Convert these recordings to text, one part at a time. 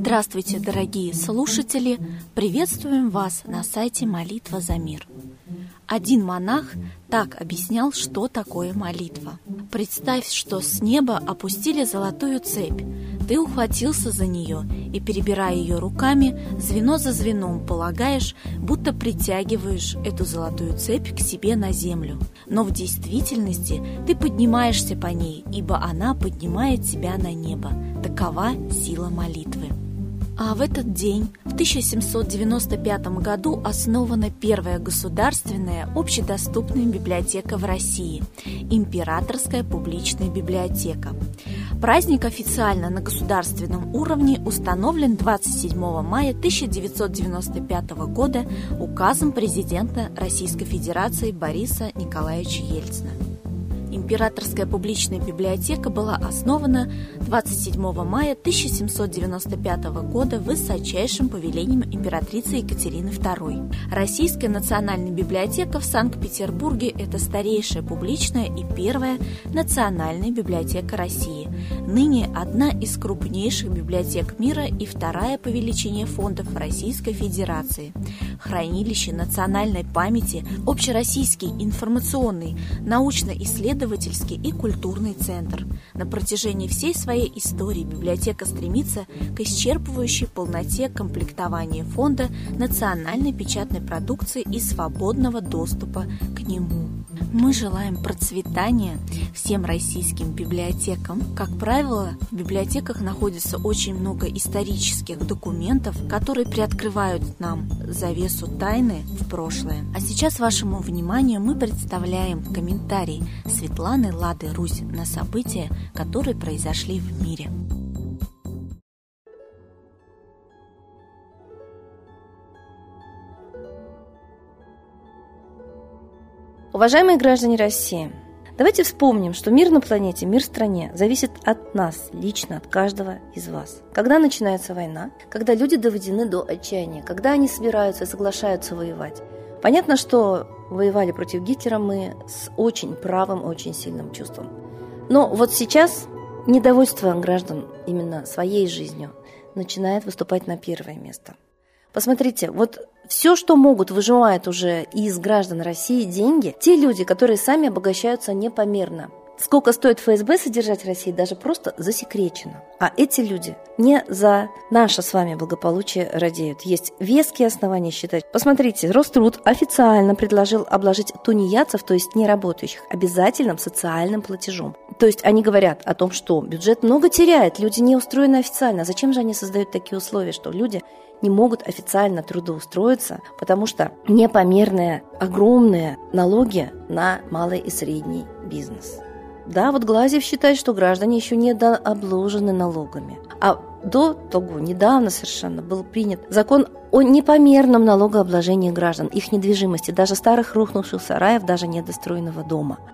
Здравствуйте, дорогие слушатели! Приветствуем вас на сайте «Молитва за мир». Один монах так объяснял, что такое молитва. Представь, что с неба опустили золотую цепь. Ты ухватился за нее и, перебирая ее руками, звено за звеном полагаешь, будто притягиваешь эту золотую цепь к себе на землю. Но в действительности ты поднимаешься по ней, ибо она поднимает тебя на небо. Такова сила молитвы. А в этот день, в 1795 году, основана первая государственная общедоступная библиотека в России – Императорская публичная библиотека. Праздник официально на государственном уровне установлен 27 мая 1995 года указом президента Российской Федерации Бориса Николаевича Ельцина. Императорская публичная библиотека была основана 27 мая 1795 года высочайшим повелением императрицы Екатерины II. Российская национальная библиотека в Санкт-Петербурге – это старейшая публичная и первая национальная библиотека России. Ныне одна из крупнейших библиотек мира и вторая по величине фондов Российской Федерации. Хранилище национальной памяти, общероссийский информационный, научно-исследовательский и культурный центр. На протяжении всей своей истории библиотека стремится к исчерпывающей полноте комплектования фонда национальной печатной продукции и свободного доступа к нему. Мы желаем процветания всем российским библиотекам. Как правило, в библиотеках находится очень много исторических документов, которые приоткрывают нам завесу тайны в прошлое. А сейчас вашему вниманию мы представляем комментарий Светланы Лады Русь на события, которые произошли в мире. Уважаемые граждане России, давайте вспомним, что мир на планете, мир в стране зависит от нас, лично от каждого из вас. Когда начинается война, когда люди доведены до отчаяния, когда они собираются и соглашаются воевать. Понятно, что воевали против Гитлера мы с очень правым, очень сильным чувством. Но вот сейчас недовольство граждан именно своей жизнью начинает выступать на первое место. Посмотрите, вот все, что могут, выжимают уже из граждан России деньги, те люди, которые сами обогащаются непомерно. Сколько стоит ФСБ содержать России, даже просто засекречено. А эти люди не за наше с вами благополучие радеют. Есть веские основания считать. Посмотрите, Роструд официально предложил обложить тунеядцев, то есть неработающих, обязательным социальным платежом. То есть они говорят о том, что бюджет много теряет, люди не устроены официально. Зачем же они создают такие условия, что люди не могут официально трудоустроиться, потому что непомерные огромные налоги на малый и средний бизнес. Да, вот Глазев считает, что граждане еще не обложены налогами. А до того, недавно совершенно, был принят закон о непомерном налогообложении граждан, их недвижимости, даже старых рухнувших сараев, даже недостроенного дома –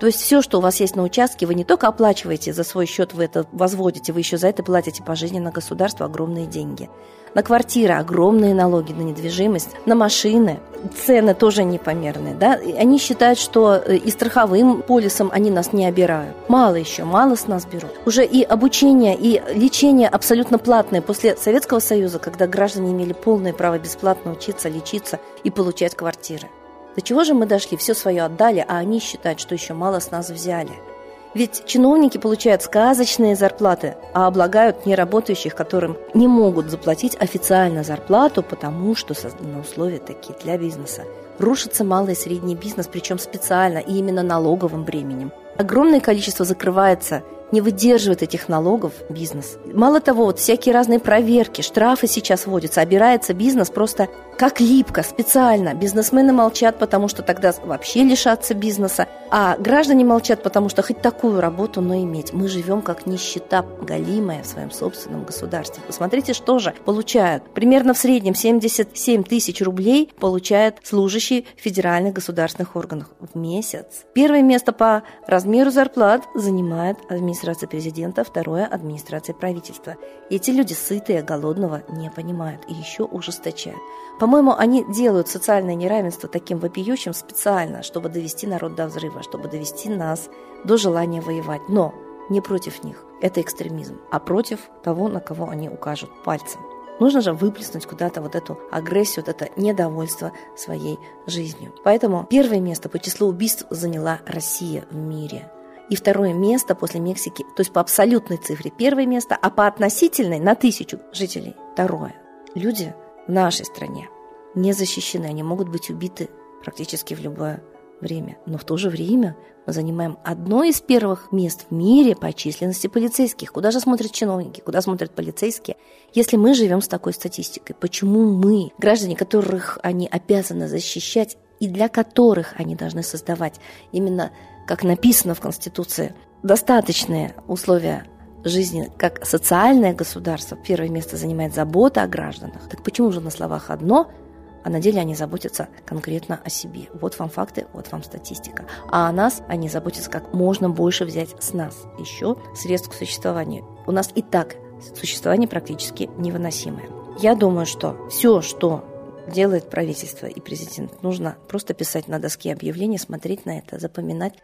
то есть все, что у вас есть на участке, вы не только оплачиваете за свой счет, вы это возводите, вы еще за это платите пожизненно государству огромные деньги. На квартиры огромные налоги, на недвижимость, на машины. Цены тоже непомерные. Да? Они считают, что э, и страховым полисом они нас не обирают. Мало еще, мало с нас берут. Уже и обучение, и лечение абсолютно платное. После Советского Союза, когда граждане имели полное право бесплатно учиться, лечиться и получать квартиры. До чего же мы дошли? Все свое отдали, а они считают, что еще мало с нас взяли. Ведь чиновники получают сказочные зарплаты, а облагают неработающих, которым не могут заплатить официально зарплату, потому что созданы условия такие для бизнеса. Рушится малый и средний бизнес, причем специально и именно налоговым бременем. Огромное количество закрывается не выдерживает этих налогов бизнес. Мало того, вот всякие разные проверки, штрафы сейчас вводятся, обирается бизнес просто как липко, специально. Бизнесмены молчат, потому что тогда вообще лишатся бизнеса, а граждане молчат, потому что хоть такую работу, но иметь. Мы живем как нищета галимая в своем собственном государстве. Посмотрите, что же получают. Примерно в среднем 77 тысяч рублей получает служащий федеральных государственных органов в месяц. Первое место по размеру зарплат занимает администрация администрация президента, второе – администрация правительства. Эти люди сытые, голодного не понимают и еще ужесточают. По-моему, они делают социальное неравенство таким вопиющим специально, чтобы довести народ до взрыва, чтобы довести нас до желания воевать. Но не против них. Это экстремизм, а против того, на кого они укажут пальцем. Нужно же выплеснуть куда-то вот эту агрессию, вот это недовольство своей жизнью. Поэтому первое место по числу убийств заняла Россия в мире. И второе место после Мексики, то есть по абсолютной цифре первое место, а по относительной на тысячу жителей второе. Люди в нашей стране не защищены, они могут быть убиты практически в любое время. Но в то же время мы занимаем одно из первых мест в мире по численности полицейских. Куда же смотрят чиновники, куда смотрят полицейские, если мы живем с такой статистикой? Почему мы, граждане, которых они обязаны защищать и для которых они должны создавать именно, как написано в Конституции, достаточные условия жизни как социальное государство, первое место занимает забота о гражданах. Так почему же на словах одно, а на деле они заботятся конкретно о себе. Вот вам факты, вот вам статистика. А о нас они заботятся как можно больше взять с нас еще средств к существованию. У нас и так существование практически невыносимое. Я думаю, что все, что делает правительство и президент, нужно просто писать на доске объявлений, смотреть на это, запоминать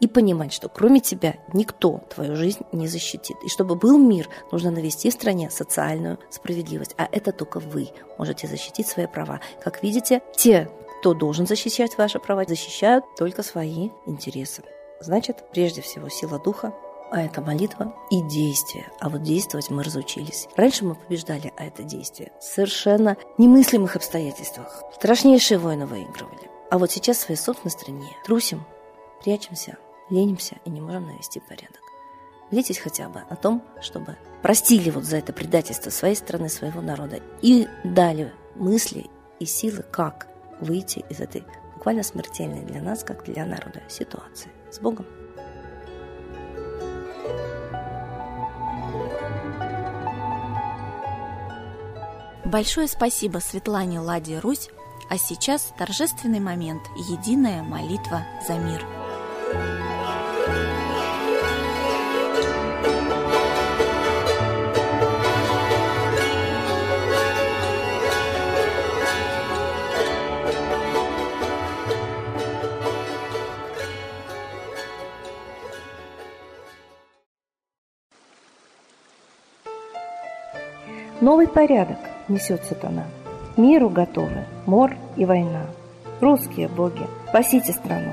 и понимать, что кроме тебя никто твою жизнь не защитит. И чтобы был мир, нужно навести в стране социальную справедливость. А это только вы можете защитить свои права. Как видите, те, кто должен защищать ваши права, защищают только свои интересы. Значит, прежде всего, сила духа, а это молитва и действие. А вот действовать мы разучились. Раньше мы побеждали, а это действие. В совершенно немыслимых обстоятельствах. Страшнейшие войны выигрывали. А вот сейчас в своей собственной стране трусим, прячемся, ленимся и не можем навести порядок. Молитесь хотя бы о том, чтобы простили вот за это предательство своей страны, своего народа и дали мысли и силы, как выйти из этой буквально смертельной для нас, как для народа, ситуации. С Богом! Большое спасибо Светлане Ладе Русь, а сейчас торжественный момент – единая молитва за мир. Новый порядок несет сатана. Миру готовы мор и война. Русские боги, спасите страну.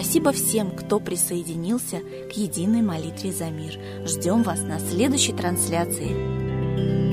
Спасибо всем, кто присоединился к единой молитве за мир. Ждем вас на следующей трансляции